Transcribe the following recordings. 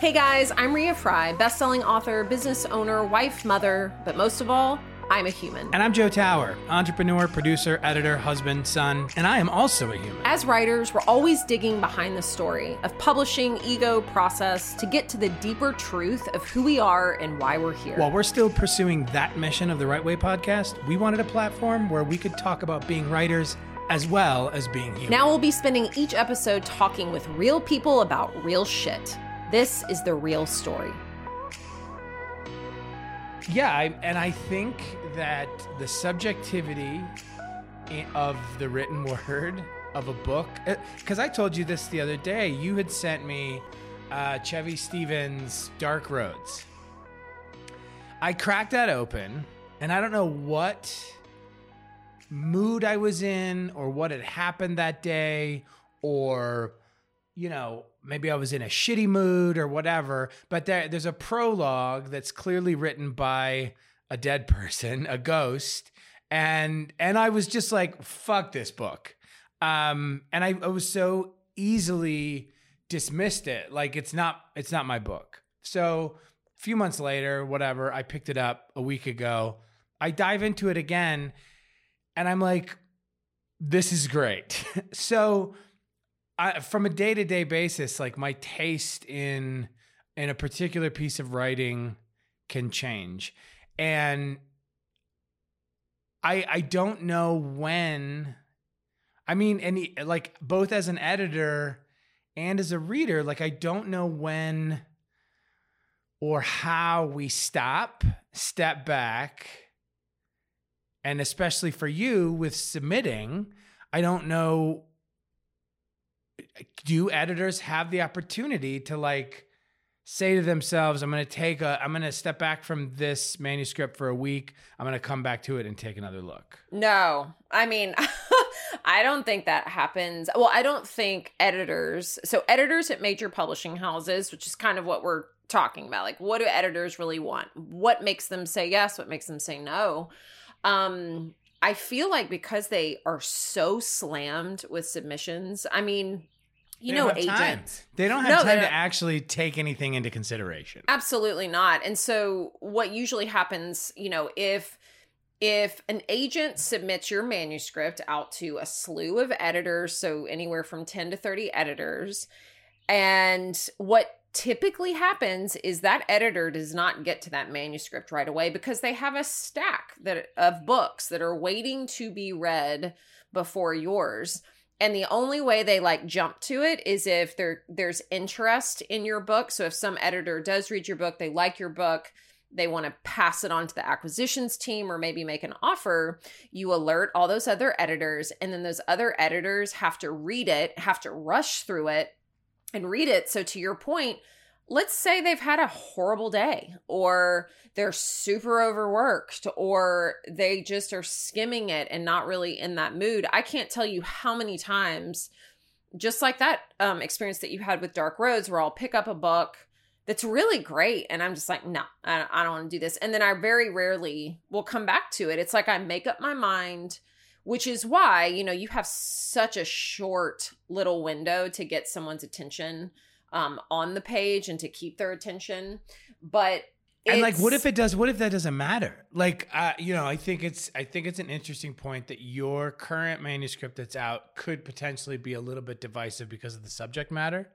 Hey guys, I'm Rea Frey, best-selling author, business owner, wife, mother, but most of all, I'm a human. And I'm Joe Tower, entrepreneur, producer, editor, husband, son, and I am also a human. As writers, we're always digging behind the story of publishing, ego, process to get to the deeper truth of who we are and why we're here. While we're still pursuing that mission of the Write Way podcast, we wanted a platform where we could talk about being writers as well as being human. Now we'll be spending each episode talking with real people about real shit. This is the real story. Yeah, I, and I think that the subjectivity of the written word of a book, because I told you this the other day, you had sent me uh, Chevy Stevens' Dark Roads. I cracked that open, and I don't know what mood I was in or what had happened that day or you know, maybe I was in a shitty mood or whatever, but there, there's a prologue that's clearly written by a dead person, a ghost, and and I was just like, fuck this book. Um, and I, I was so easily dismissed it. Like it's not it's not my book. So a few months later, whatever, I picked it up a week ago. I dive into it again, and I'm like, this is great. so I, from a day to day basis, like my taste in in a particular piece of writing can change, and I I don't know when. I mean, any like both as an editor and as a reader, like I don't know when or how we stop, step back, and especially for you with submitting, I don't know do editors have the opportunity to like say to themselves i'm going to take a i'm going to step back from this manuscript for a week. I'm going to come back to it and take another look no. I mean i don't think that happens. Well i don't think editors so editors at major publishing houses which is kind of what we're talking about like what do editors really want? What makes them say yes? What makes them say no um I feel like because they are so slammed with submissions, I mean, you know, agents. They don't have no, time to actually take anything into consideration. Absolutely not. And so what usually happens, you know, if if an agent submits your manuscript out to a slew of editors, so anywhere from 10 to 30 editors, and what typically happens is that editor does not get to that manuscript right away because they have a stack that of books that are waiting to be read before yours and the only way they like jump to it is if there there's interest in your book so if some editor does read your book they like your book they want to pass it on to the acquisitions team or maybe make an offer, you alert all those other editors. And then those other editors have to read it, have to rush through it, and read it. So, to your point, let's say they've had a horrible day or they're super overworked or they just are skimming it and not really in that mood. I can't tell you how many times, just like that um, experience that you had with Dark Roads, where I'll pick up a book that's really great and I'm just like, no, I, I don't want to do this. And then I very rarely will come back to it. It's like I make up my mind which is why you know you have such a short little window to get someone's attention um, on the page and to keep their attention. But and like what if it does what if that doesn't matter? Like uh, you know i think it's i think it's an interesting point that your current manuscript that's out could potentially be a little bit divisive because of the subject matter.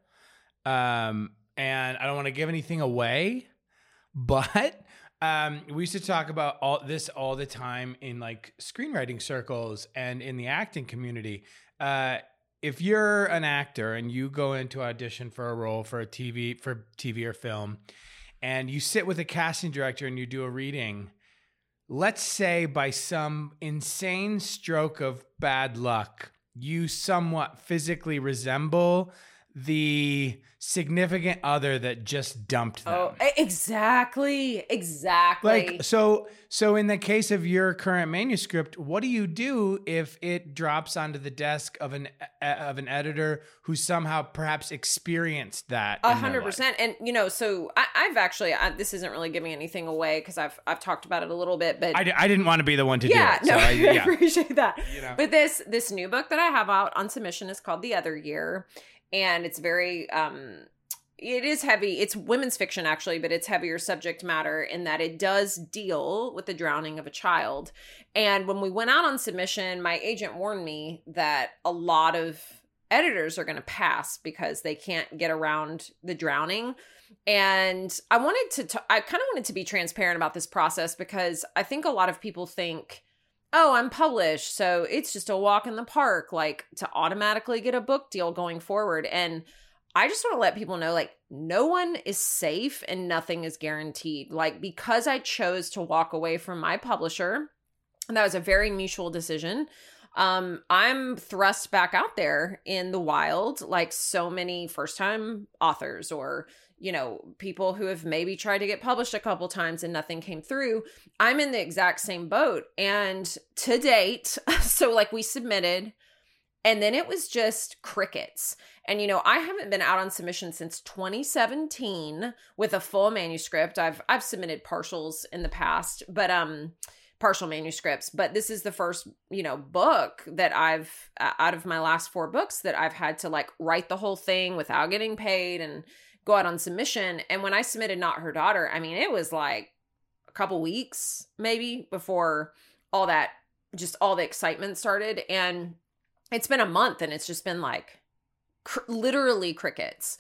Um and i don't want to give anything away but um, we used to talk about all this all the time in like screenwriting circles and in the acting community. Uh, if you're an actor and you go into audition for a role for a TV for TV or film, and you sit with a casting director and you do a reading, let's say by some insane stroke of bad luck, you somewhat physically resemble the significant other that just dumped them. Oh, exactly. Exactly. Like so so in the case of your current manuscript, what do you do if it drops onto the desk of an of an editor who somehow perhaps experienced that? A hundred percent. And you know, so I, have actually I, this isn't really giving anything away because I've I've talked about it a little bit, but I, I didn't want to be the one to yeah, do it. No, so I, yeah. I appreciate that. You know. But this this new book that I have out on submission is called The Other Year and it's very um it is heavy. It's women's fiction actually, but it's heavier subject matter in that it does deal with the drowning of a child. And when we went out on submission, my agent warned me that a lot of editors are going to pass because they can't get around the drowning. And I wanted to, t- I kind of wanted to be transparent about this process because I think a lot of people think, oh, I'm published, so it's just a walk in the park, like to automatically get a book deal going forward. And I just want to let people know like, no one is safe and nothing is guaranteed. Like, because I chose to walk away from my publisher, and that was a very mutual decision. Um, I'm thrust back out there in the wild, like so many first time authors or you know, people who have maybe tried to get published a couple times and nothing came through. I'm in the exact same boat. And to date, so like we submitted and then it was just crickets. And you know, I haven't been out on submission since 2017 with a full manuscript. I've I've submitted partials in the past, but um partial manuscripts, but this is the first, you know, book that I've uh, out of my last four books that I've had to like write the whole thing without getting paid and go out on submission. And when I submitted Not Her Daughter, I mean, it was like a couple weeks maybe before all that, just all the excitement started. And it's been a month and it's just been like cr- literally crickets.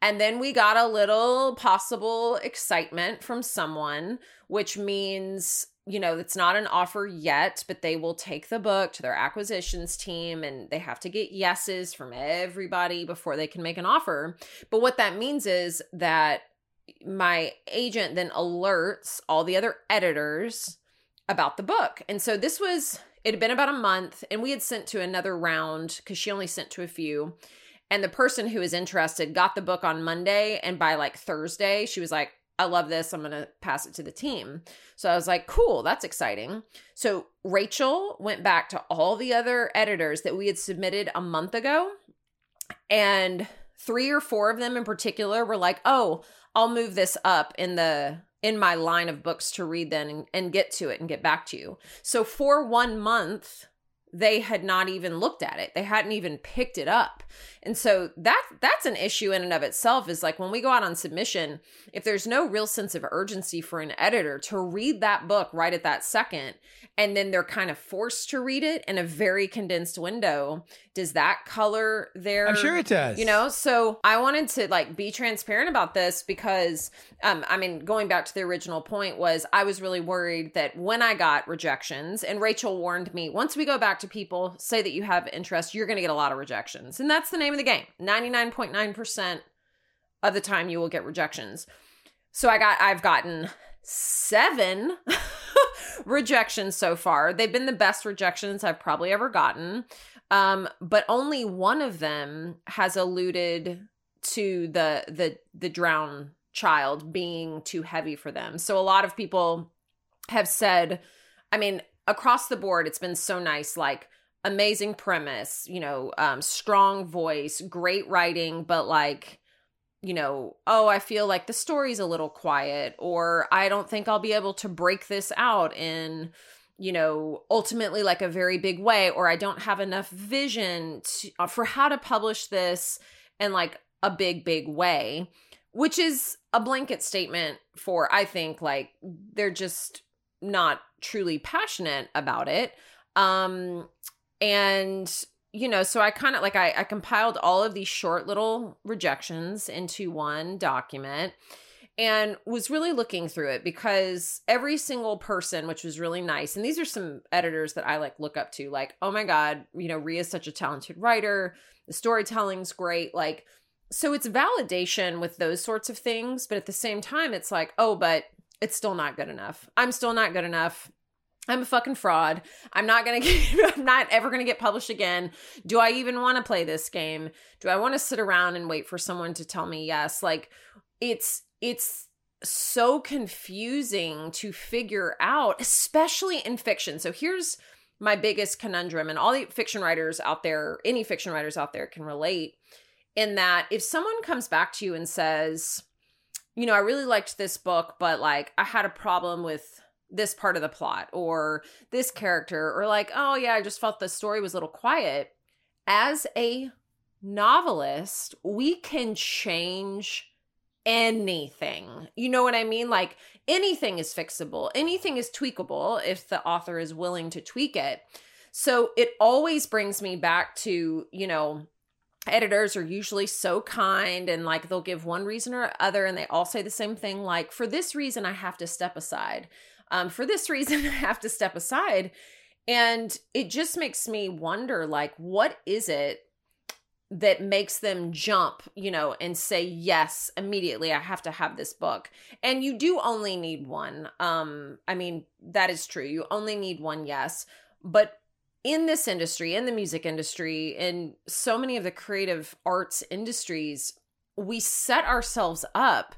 And then we got a little possible excitement from someone, which means you know, it's not an offer yet, but they will take the book to their acquisitions team and they have to get yeses from everybody before they can make an offer. But what that means is that my agent then alerts all the other editors about the book. And so this was, it had been about a month and we had sent to another round because she only sent to a few. And the person who was interested got the book on Monday. And by like Thursday, she was like, I love this. I'm going to pass it to the team. So I was like, cool, that's exciting. So Rachel went back to all the other editors that we had submitted a month ago. And three or four of them in particular were like, oh, I'll move this up in the in my line of books to read then and, and get to it and get back to you. So for one month, they had not even looked at it. They hadn't even picked it up. And so that that's an issue in and of itself is like when we go out on submission if there's no real sense of urgency for an editor to read that book right at that second and then they're kind of forced to read it in a very condensed window does that color their I'm sure it does. You know, so I wanted to like be transparent about this because um I mean going back to the original point was I was really worried that when I got rejections and Rachel warned me once we go back to people say that you have interest you're going to get a lot of rejections. And that's the name of the game. 99.9% of the time you will get rejections. So I got I've gotten 7 rejections so far. They've been the best rejections I've probably ever gotten. Um, but only one of them has alluded to the the the drown child being too heavy for them. So a lot of people have said, I mean, across the board, it's been so nice. Like amazing premise, you know, um, strong voice, great writing, but like you know, oh, I feel like the story's a little quiet, or I don't think I'll be able to break this out in, you know, ultimately like a very big way, or I don't have enough vision to, uh, for how to publish this in like a big, big way, which is a blanket statement for, I think, like they're just not truly passionate about it. Um, and you know, so I kind of like I, I compiled all of these short little rejections into one document and was really looking through it because every single person, which was really nice, and these are some editors that I like look up to, like, oh my God, you know, Rea's such a talented writer, the storytelling's great. Like, so it's validation with those sorts of things, but at the same time, it's like, oh, but it's still not good enough. I'm still not good enough. I'm a fucking fraud. I'm not going to I'm not ever going to get published again. Do I even want to play this game? Do I want to sit around and wait for someone to tell me yes? Like it's, it's so confusing to figure out, especially in fiction. So here's my biggest conundrum, and all the fiction writers out there, any fiction writers out there can relate in that if someone comes back to you and says, you know, I really liked this book, but like I had a problem with this part of the plot or this character or like oh yeah i just felt the story was a little quiet as a novelist we can change anything. You know what I mean? Like anything is fixable, anything is tweakable if the author is willing to tweak it. So it always brings me back to, you know, editors are usually so kind and like they'll give one reason or other and they all say the same thing like for this reason i have to step aside um, for this reason i have to step aside and it just makes me wonder like what is it that makes them jump, you know, and say yes immediately. I have to have this book. And you do only need one. Um I mean, that is true. You only need one yes. But in this industry, in the music industry, in so many of the creative arts industries, we set ourselves up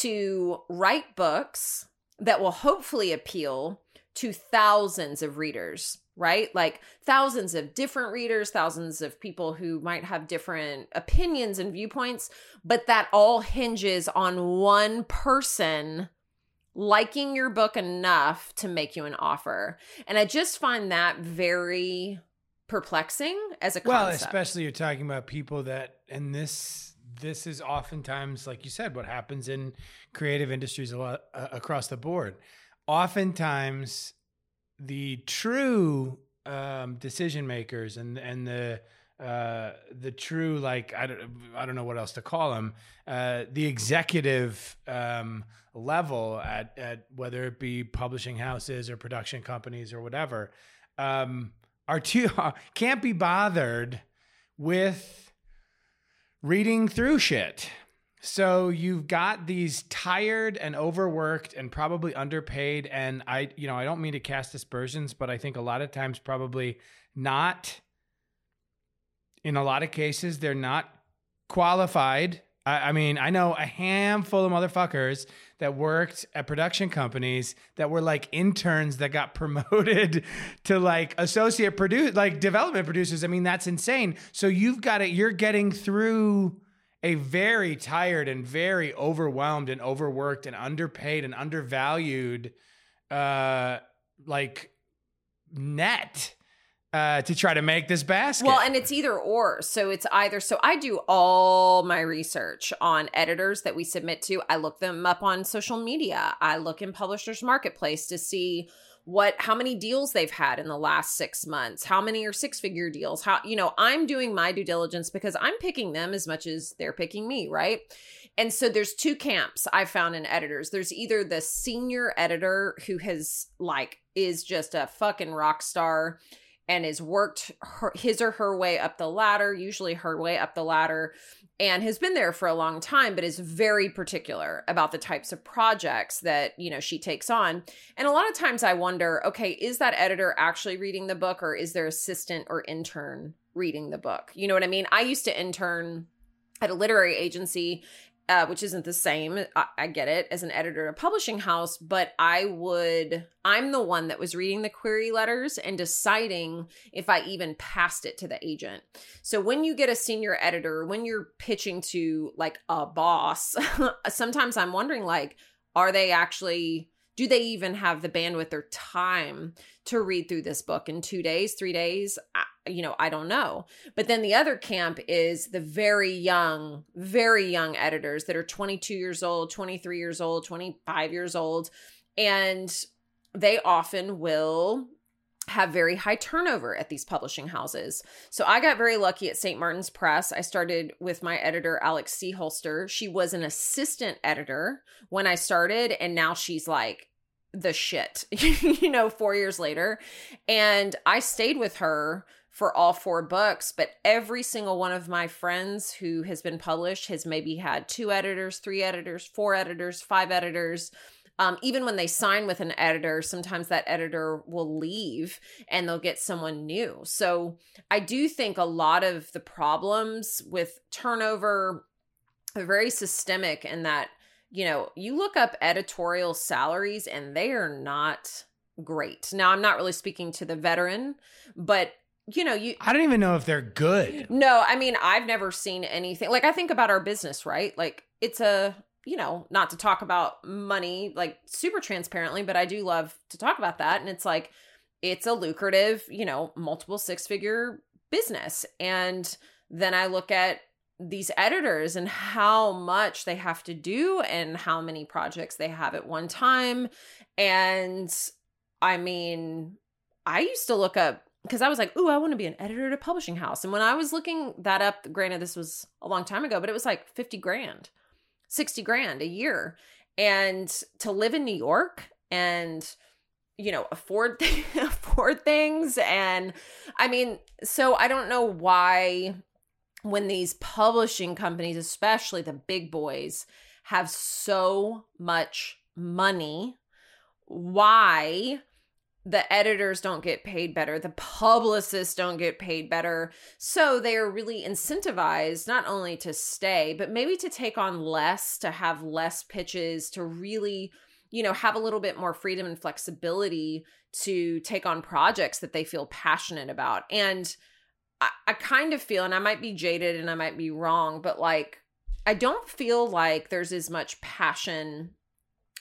to write books that will hopefully appeal to thousands of readers right? Like thousands of different readers, thousands of people who might have different opinions and viewpoints, but that all hinges on one person liking your book enough to make you an offer. And I just find that very perplexing as a concept. Well, especially you're talking about people that and this this is oftentimes like you said what happens in creative industries a lot uh, across the board. Oftentimes the true um, decision makers and and the uh, the true like I don't I don't know what else to call them uh, the executive um, level at at whether it be publishing houses or production companies or whatever um, are too can't be bothered with reading through shit so you've got these tired and overworked and probably underpaid and I you know I don't mean to cast aspersions but I think a lot of times probably not in a lot of cases they're not qualified. I, I mean I know a handful of motherfuckers that worked at production companies that were like interns that got promoted to like associate produce like development producers. I mean that's insane. So you've got it you're getting through a very tired and very overwhelmed and overworked and underpaid and undervalued uh like net uh, to try to make this basket. Well, and it's either or. So it's either. So I do all my research on editors that we submit to. I look them up on social media. I look in Publishers Marketplace to see what how many deals they've had in the last 6 months how many are six figure deals how you know i'm doing my due diligence because i'm picking them as much as they're picking me right and so there's two camps i found in editors there's either the senior editor who has like is just a fucking rock star and has worked her, his or her way up the ladder usually her way up the ladder and has been there for a long time but is very particular about the types of projects that you know she takes on. And a lot of times i wonder okay is that editor actually reading the book or is their assistant or intern reading the book? You know what i mean? I used to intern at a literary agency uh, which isn't the same. I, I, get it as an editor at a publishing house, but I would, I'm the one that was reading the query letters and deciding if I even passed it to the agent. So when you get a senior editor, when you're pitching to like a boss, sometimes I'm wondering, like, are they actually do they even have the bandwidth or time to read through this book in two days, three days? I, you know, I don't know. But then the other camp is the very young, very young editors that are 22 years old, 23 years old, 25 years old. And they often will have very high turnover at these publishing houses. So I got very lucky at St. Martin's Press. I started with my editor, Alex Sehulster. She was an assistant editor when I started, and now she's like the shit, you know, four years later. And I stayed with her for all four books, but every single one of my friends who has been published has maybe had two editors, three editors, four editors, five editors um, even when they sign with an editor, sometimes that editor will leave and they'll get someone new. So I do think a lot of the problems with turnover are very systemic in that, you know, you look up editorial salaries and they are not great. Now, I'm not really speaking to the veteran, but you know, you I don't even know if they're good. No, I mean, I've never seen anything. Like I think about our business, right? Like it's a you know, not to talk about money like super transparently, but I do love to talk about that. And it's like, it's a lucrative, you know, multiple six figure business. And then I look at these editors and how much they have to do and how many projects they have at one time. And I mean, I used to look up because I was like, ooh, I want to be an editor at a publishing house. And when I was looking that up, granted, this was a long time ago, but it was like 50 grand, 60 grand a year. And to live in New York and, you know, afford, th- afford things. And I mean, so I don't know why when these publishing companies, especially the big boys, have so much money, why the editors don't get paid better, the publicists don't get paid better. So they are really incentivized not only to stay, but maybe to take on less, to have less pitches, to really, you know, have a little bit more freedom and flexibility to take on projects that they feel passionate about. And I, I kind of feel, and I might be jaded and I might be wrong, but like, I don't feel like there's as much passion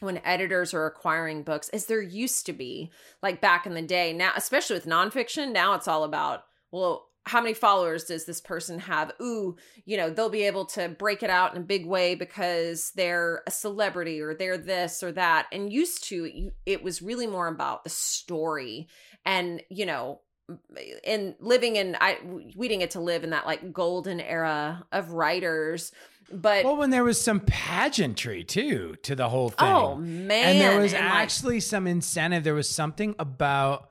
when editors are acquiring books as there used to be like back in the day. Now especially with nonfiction now it's all about well how many followers does this person have? Ooh you know they'll be able to break it out in a big way because they're a celebrity or they're this or that. And used to it was really more about the story and you know in living in i we didn't get to live in that like golden era of writers but well, when there was some pageantry too to the whole oh, thing. Oh man! And there was and actually like, some incentive. There was something about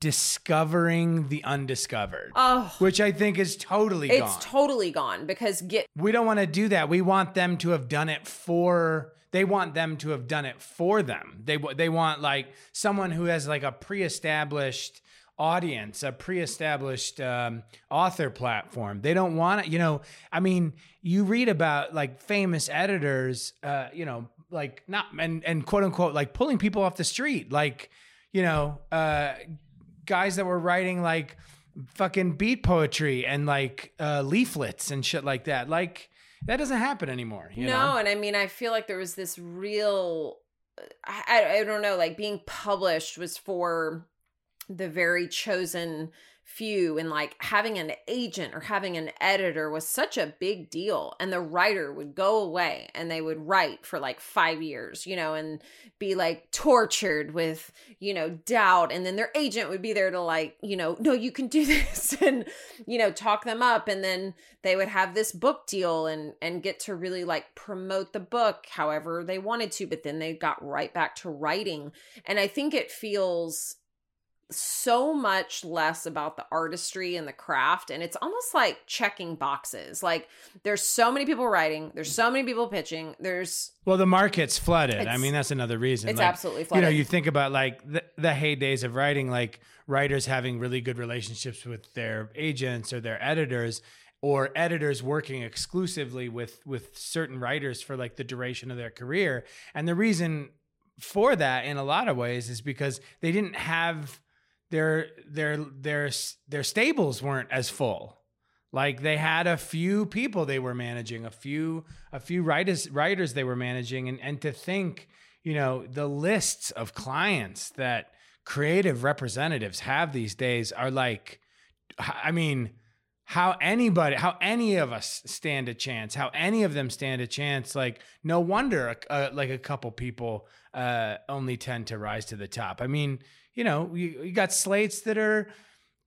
discovering the undiscovered. Oh, which I think is totally it's gone. totally gone because get we don't want to do that. We want them to have done it for. They want them to have done it for them. They they want like someone who has like a pre-established audience, a pre-established um, author platform. They don't want it. You know, I mean, you read about like famous editors, uh, you know, like not and and quote unquote like pulling people off the street, like you know, uh, guys that were writing like fucking beat poetry and like uh, leaflets and shit like that. Like that doesn't happen anymore. no, know? and I mean, I feel like there was this real. I, I don't know, like being published was for the very chosen few and like having an agent or having an editor was such a big deal and the writer would go away and they would write for like 5 years you know and be like tortured with you know doubt and then their agent would be there to like you know no you can do this and you know talk them up and then they would have this book deal and and get to really like promote the book however they wanted to but then they got right back to writing and i think it feels so much less about the artistry and the craft and it's almost like checking boxes. Like there's so many people writing there's so many people pitching there's well the market's flooded. I mean that's another reason. it's like, absolutely flooded you know you think about like the, the heydays of writing like writers having really good relationships with their agents or their editors or editors working exclusively with with certain writers for like the duration of their career. And the reason for that in a lot of ways is because they didn't have their their their their stables weren't as full. Like they had a few people they were managing, a few a few writers writers they were managing, and and to think, you know, the lists of clients that creative representatives have these days are like, I mean, how anybody, how any of us stand a chance, how any of them stand a chance. Like, no wonder, like a couple people uh, only tend to rise to the top. I mean, you know, you, you got slates that are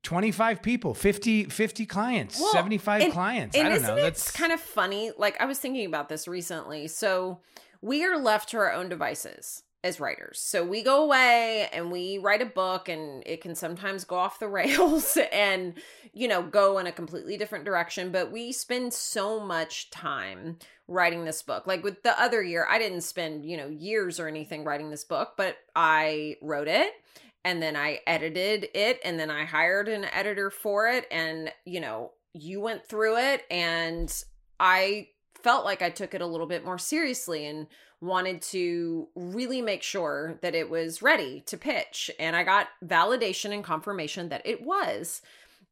25 people, 50, 50 clients, well, 75 and, clients. And I don't isn't know. That's kind of funny. Like I was thinking about this recently. So we are left to our own devices as writers. So we go away and we write a book and it can sometimes go off the rails and you know go in a completely different direction, but we spend so much time writing this book. Like with the other year, I didn't spend, you know, years or anything writing this book, but I wrote it and then I edited it and then I hired an editor for it and you know you went through it and I felt like I took it a little bit more seriously and wanted to really make sure that it was ready to pitch and I got validation and confirmation that it was.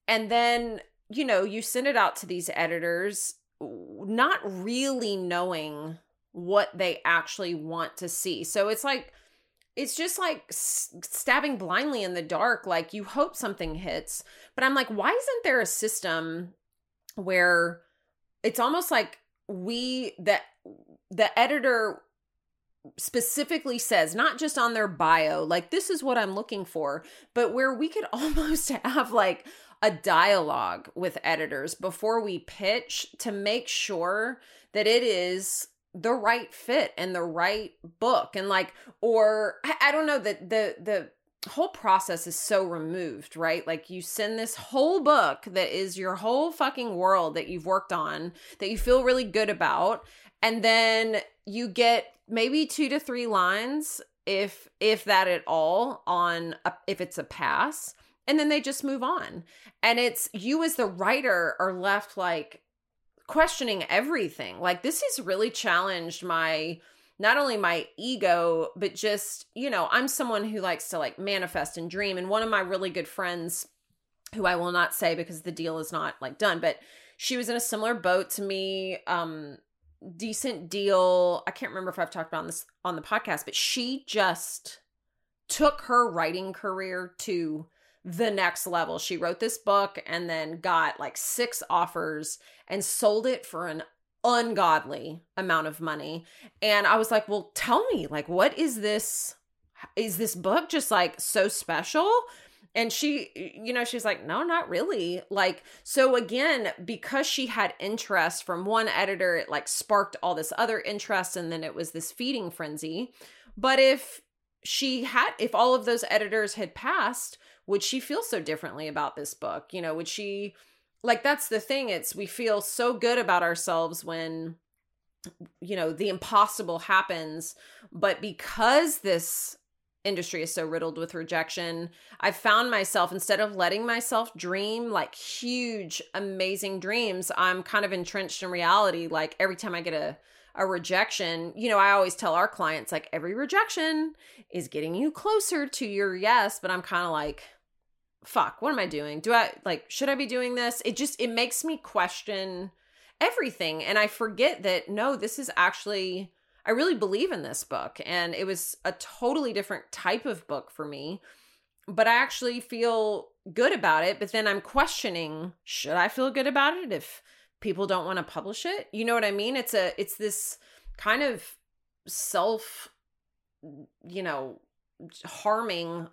And then you know you send it out to these editors not really knowing what they actually want to see. So it's like it's just like stabbing blindly in the dark like you hope something hits but i'm like why isn't there a system where it's almost like we that the editor specifically says not just on their bio like this is what i'm looking for but where we could almost have like a dialogue with editors before we pitch to make sure that it is the right fit and the right book and like or I, I don't know that the the whole process is so removed, right? Like you send this whole book that is your whole fucking world that you've worked on that you feel really good about and then you get maybe 2 to 3 lines if if that at all on a, if it's a pass and then they just move on. And it's you as the writer are left like questioning everything. Like this has really challenged my not only my ego, but just, you know, I'm someone who likes to like manifest and dream. And one of my really good friends, who I will not say because the deal is not like done, but she was in a similar boat to me. Um, decent deal. I can't remember if I've talked about this on the podcast, but she just took her writing career to the next level. She wrote this book and then got like six offers and sold it for an ungodly amount of money. And I was like, well, tell me, like, what is this? Is this book just like so special? And she, you know, she's like, no, not really. Like, so again, because she had interest from one editor, it like sparked all this other interest. And then it was this feeding frenzy. But if she had, if all of those editors had passed, would she feel so differently about this book? You know, would she, like that's the thing it's we feel so good about ourselves when you know the impossible happens but because this industry is so riddled with rejection i've found myself instead of letting myself dream like huge amazing dreams i'm kind of entrenched in reality like every time i get a a rejection, you know, I always tell our clients like every rejection is getting you closer to your yes, but I'm kind of like fuck, what am I doing? Do I like should I be doing this? It just it makes me question everything and I forget that no, this is actually I really believe in this book and it was a totally different type of book for me. But I actually feel good about it, but then I'm questioning, should I feel good about it if people don't want to publish it? You know what I mean? It's a it's this kind of self you know harming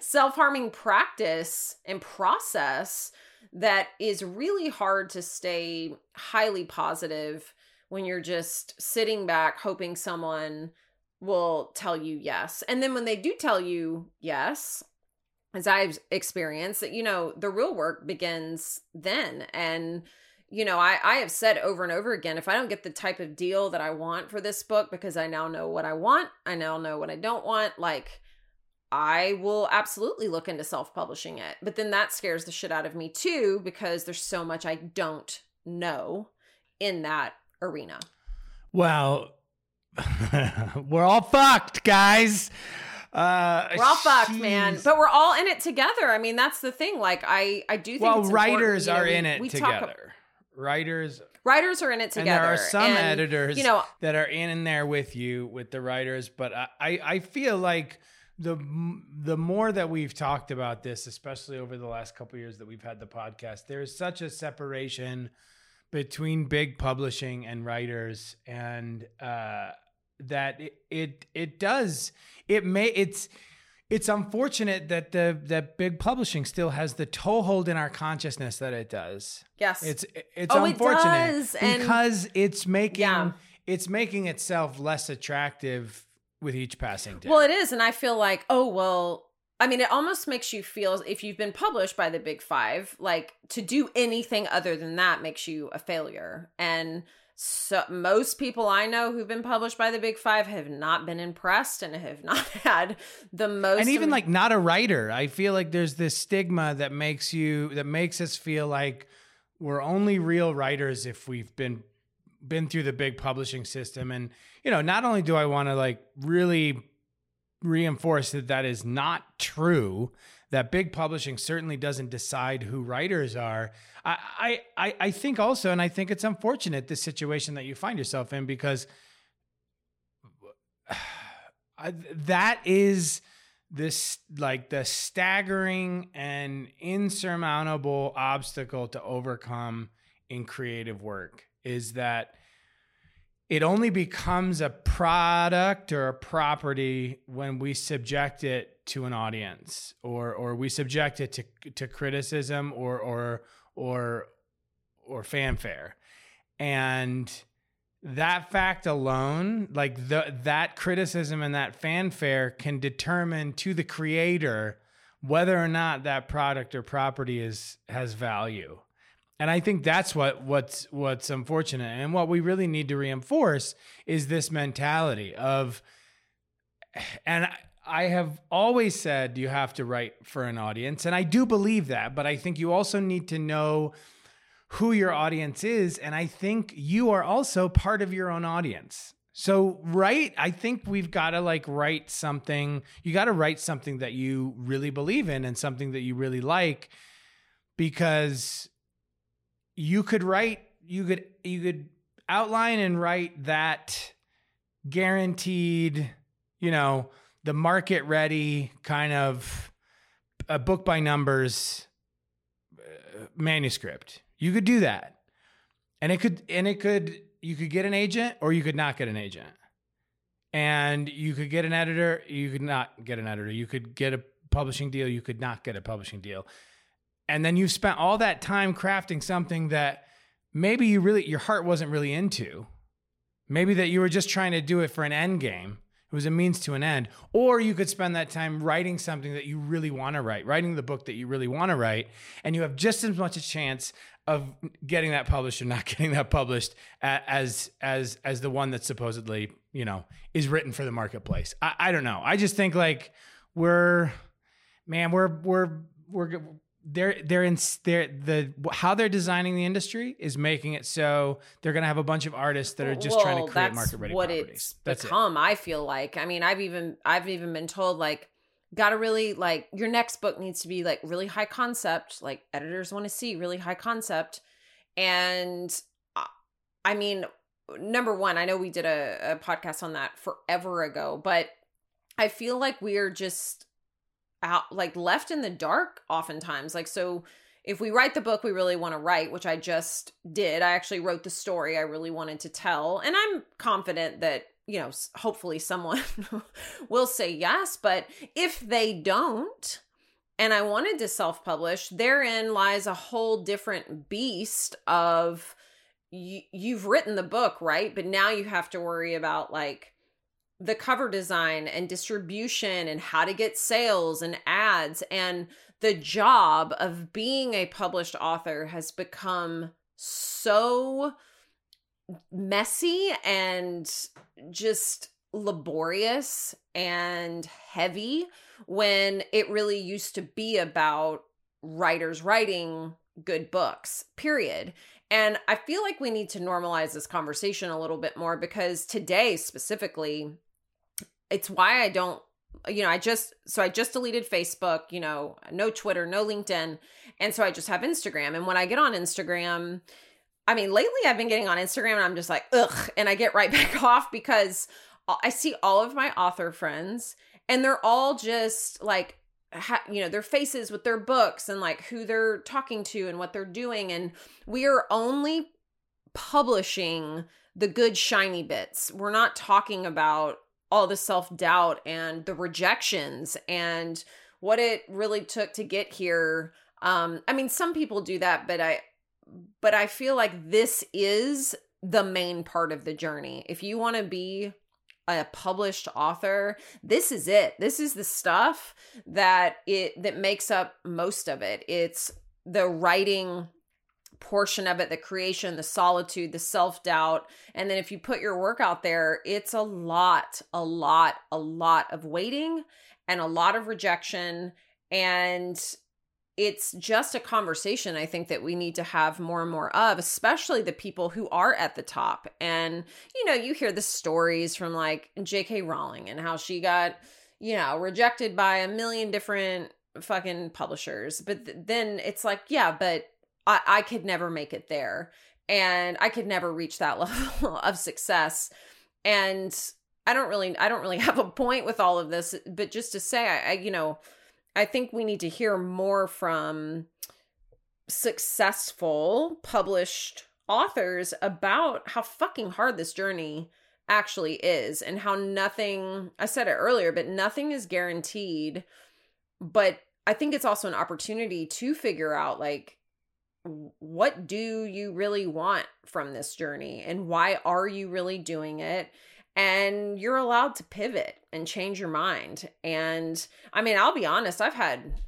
self harming practice and process that is really hard to stay highly positive when you're just sitting back hoping someone will tell you yes. And then when they do tell you yes, as I've experienced, that, you know, the real work begins then. And, you know, I, I have said over and over again if I don't get the type of deal that I want for this book because I now know what I want, I now know what I don't want, like, I will absolutely look into self publishing it. But then that scares the shit out of me too, because there's so much I don't know in that arena. Well, we're all fucked, guys. Uh, we're all fucked, man. But we're all in it together. I mean, that's the thing. Like, I, I do think. Well, writers you know, are we, in it we together. Talk, writers writers are in it together. And there are some and, editors, you know, that are in and there with you with the writers. But I, I, I feel like the the more that we've talked about this, especially over the last couple years that we've had the podcast, there is such a separation between big publishing and writers, and uh, that it, it it does it may it's it's unfortunate that the that big publishing still has the toehold in our consciousness that it does. Yes, it's it's oh, unfortunate it because it's making yeah. it's making itself less attractive with each passing day. Well, it is. And I feel like, oh, well, I mean, it almost makes you feel, if you've been published by the big five, like to do anything other than that makes you a failure. And so most people I know who've been published by the big five have not been impressed and have not had the most. And even like not a writer. I feel like there's this stigma that makes you, that makes us feel like we're only real writers if we've been been through the big publishing system. And you know not only do i want to like really reinforce that that is not true that big publishing certainly doesn't decide who writers are I, I i think also and i think it's unfortunate this situation that you find yourself in because that is this like the staggering and insurmountable obstacle to overcome in creative work is that it only becomes a product or a property when we subject it to an audience or or we subject it to to criticism or or or or fanfare. And that fact alone like the that criticism and that fanfare can determine to the creator whether or not that product or property is has value and i think that's what what's what's unfortunate and what we really need to reinforce is this mentality of and I have always said you have to write for an audience, and I do believe that, but I think you also need to know who your audience is. And I think you are also part of your own audience. So, right, I think we've got to like write something. You got to write something that you really believe in and something that you really like because you could write, you could, you could outline and write that guaranteed, you know, the market ready kind of a book by numbers uh, manuscript. You could do that. And it could and it could you could get an agent or you could not get an agent. And you could get an editor, you could not get an editor. You could get a publishing deal, you could not get a publishing deal. And then you've spent all that time crafting something that maybe you really your heart wasn't really into. Maybe that you were just trying to do it for an end game it was a means to an end. Or you could spend that time writing something that you really want to write, writing the book that you really want to write, and you have just as much a chance of getting that published or not getting that published as as as the one that supposedly you know is written for the marketplace. I, I don't know. I just think like we're man, we're we're we're they're they're in they're the how they're designing the industry is making it so they're going to have a bunch of artists that are just well, trying to create market ready what properties. It's that's become. It. I feel like. I mean, I've even I've even been told like got to really like your next book needs to be like really high concept. Like editors want to see really high concept, and uh, I mean, number one, I know we did a, a podcast on that forever ago, but I feel like we're just out like left in the dark oftentimes like so if we write the book we really want to write which i just did i actually wrote the story i really wanted to tell and i'm confident that you know hopefully someone will say yes but if they don't and i wanted to self-publish therein lies a whole different beast of y- you've written the book right? But now you have to worry about like the cover design and distribution and how to get sales and ads and the job of being a published author has become so messy and just laborious and heavy when it really used to be about writers writing good books period. And i feel like we need to normalize this conversation a little bit more because today specifically it's why I don't you know, I just so I just deleted Facebook, you know, no Twitter, no LinkedIn, and so I just have Instagram. And when I get on Instagram, I mean, lately I've been getting on Instagram and I'm just like, ugh, and I get right back off because I see all of my author friends and they're all just like ha- you know their faces with their books and like who they're talking to and what they're doing. And we are only publishing the good shiny bits. We're not talking about all the self doubt and the rejections and what it really took to get here. Um, I mean, some people do that, but I, but I feel like this is the main part of the journey. If you want to be a published author, this is it. This is the stuff that it that makes up most of it. It's the writing portion of it the creation the solitude the self-doubt and then if you put your work out there it's a lot a lot a lot of waiting and a lot of rejection and it's just a conversation I think that we need to have more and more of, especially the people who are at the top. And, you know, you hear the stories from like J.K. Rowling and how she got, you know, rejected by a million different fucking publishers. But th- then it's like, yeah, but I, I could never make it there. And I could never reach that level of success. And I don't really, I don't really have a point with all of this, but just to say, I, I you know, I think we need to hear more from successful published authors about how fucking hard this journey actually is and how nothing I said it earlier but nothing is guaranteed but I think it's also an opportunity to figure out like what do you really want from this journey and why are you really doing it and you're allowed to pivot and change your mind and I mean I'll be honest I've had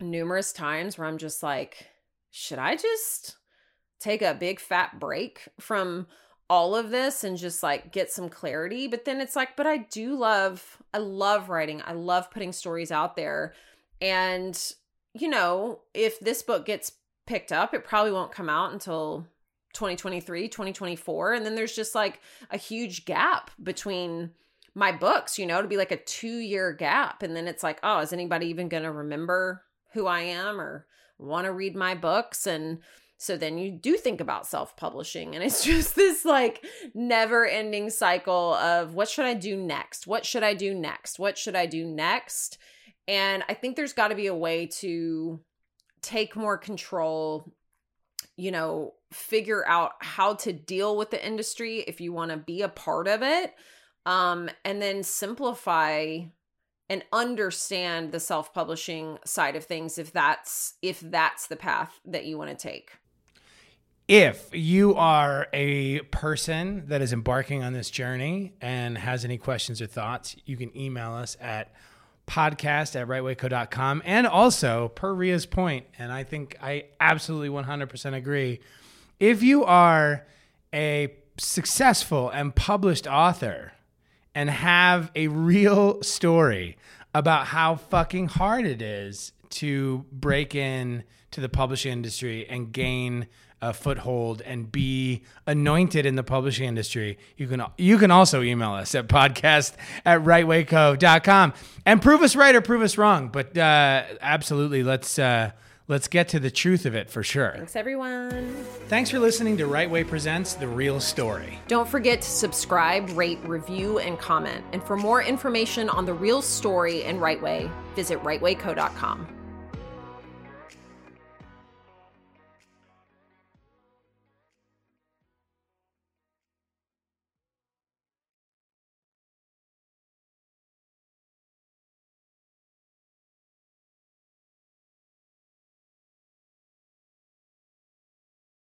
numerous times where I'm just like should I just take a big fat break from all of this and just like get some clarity. But then it's like, but I do love, I love writing. I love putting stories out there. And, you know, if this book gets picked up, it probably won't come out until 2023, 2024. And then there's just like a huge gap between my books, you know, to be like a two year gap. And then it's like, oh, is anybody even going to remember who I am or want to read my books? And, so then you do think about self publishing. And it's just this like never ending cycle of what should I do next? What should I do next? What should I do next? And I think there's got to be a way to take more control, you know, figure out how to deal with the industry if you want to be a part of it. Um, and then simplify and understand the self-publishing side of things if that's if that's the path that you want to take if you are a person that is embarking on this journey and has any questions or thoughts, you can email us at podcast at writewayco.com. And also, per Rea's point, and I think I absolutely 100% agree, if you are a successful and published author and have a real story about how fucking hard it is to break in to the publishing industry and gain a foothold and be anointed in the publishing industry, you can you can also email us at podcast at writewayco.com and prove us right or prove us wrong. But uh, absolutely, let's uh, let's get to the truth of it for sure. Thanks, everyone. Thanks for listening to Write Way Presents The Real Story. Don't forget to subscribe, rate, review, and comment. And for more information on the real story and Write Way, visit writewayco.com.